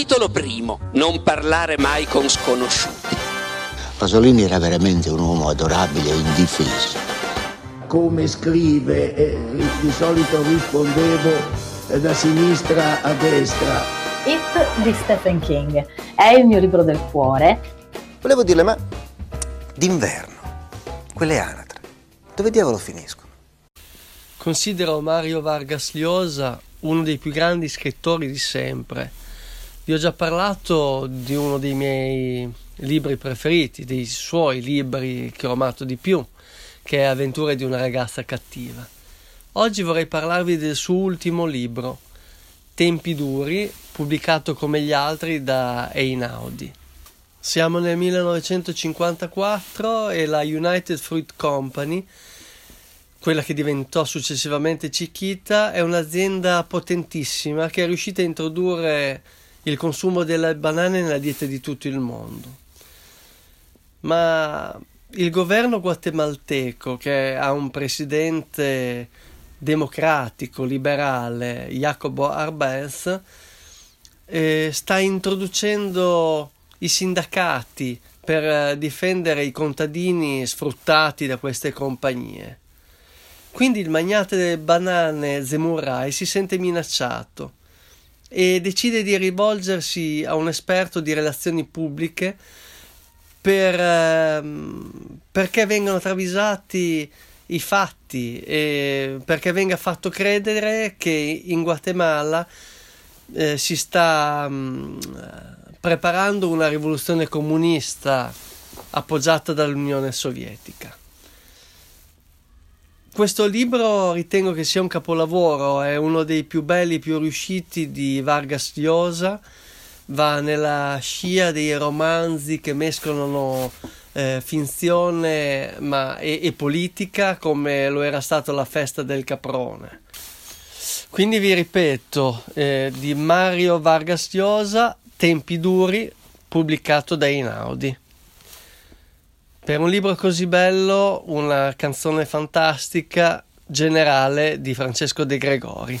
Capitolo primo. Non parlare mai con sconosciuti. Pasolini era veramente un uomo adorabile e indifeso. Come scrive, eh, di solito rispondevo eh, da sinistra a destra. It di Stephen King è il mio libro del cuore. Volevo dirle, ma d'inverno, quelle anatre, dove diavolo finiscono? Considero Mario Vargas Llosa uno dei più grandi scrittori di sempre. Vi ho già parlato di uno dei miei libri preferiti, dei suoi libri che ho amato di più, che è Avventure di una ragazza cattiva. Oggi vorrei parlarvi del suo ultimo libro, Tempi duri, pubblicato come gli altri da Einaudi. Siamo nel 1954 e la United Fruit Company quella che diventò successivamente Chiquita, è un'azienda potentissima che è riuscita a introdurre il consumo delle banane nella dieta di tutto il mondo. Ma il governo guatemalteco, che ha un presidente democratico, liberale, Jacobo Arbels, eh, sta introducendo i sindacati per difendere i contadini sfruttati da queste compagnie. Quindi il magnate delle banane Zemurai si sente minacciato e decide di rivolgersi a un esperto di relazioni pubbliche per, ehm, perché vengano travisati i fatti e perché venga fatto credere che in Guatemala eh, si sta mh, mm, preparando una rivoluzione comunista appoggiata dall'Unione Sovietica. Questo libro ritengo che sia un capolavoro, è uno dei più belli, più riusciti di Vargas Llosa, va nella scia dei romanzi che mescolano eh, finzione ma, e, e, politica come lo era stato La festa del caprone. Quindi vi ripeto, eh, di Mario Vargas Llosa, Tempi duri, pubblicato da Inaudi. Per un libro così bello, una canzone fantastica, generale di Francesco De Gregori.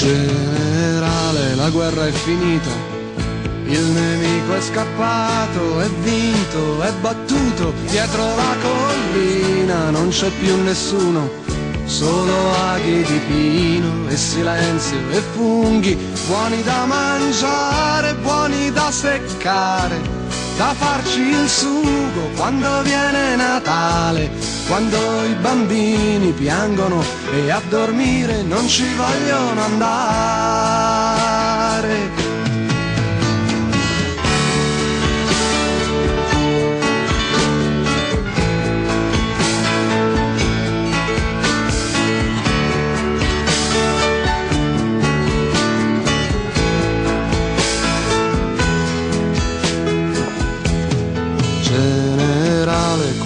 Generale, la guerra è finita. Il nemico è scappato, è vinto, è battuto, dietro la collina non c'è più nessuno, solo aghi di pino e silenzio e funghi, buoni da mangiare, buoni da seccare, da farci il sugo quando viene Natale, quando i bambini piangono e a dormire non ci vogliono andare.